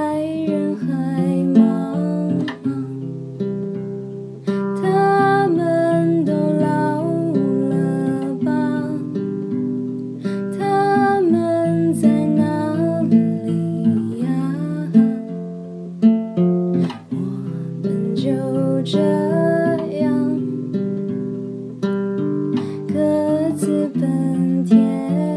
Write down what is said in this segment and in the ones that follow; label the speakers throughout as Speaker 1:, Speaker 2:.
Speaker 1: 在人海茫茫，他们都老了吧？他们在哪里呀？我们就这样各自奔天涯。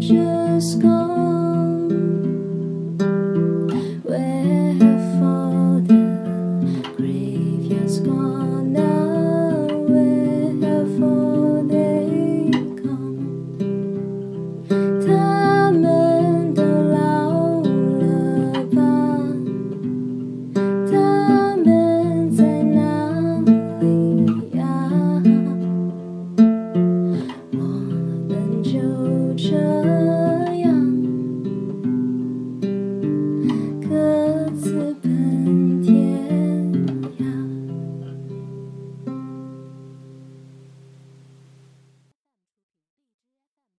Speaker 1: 着。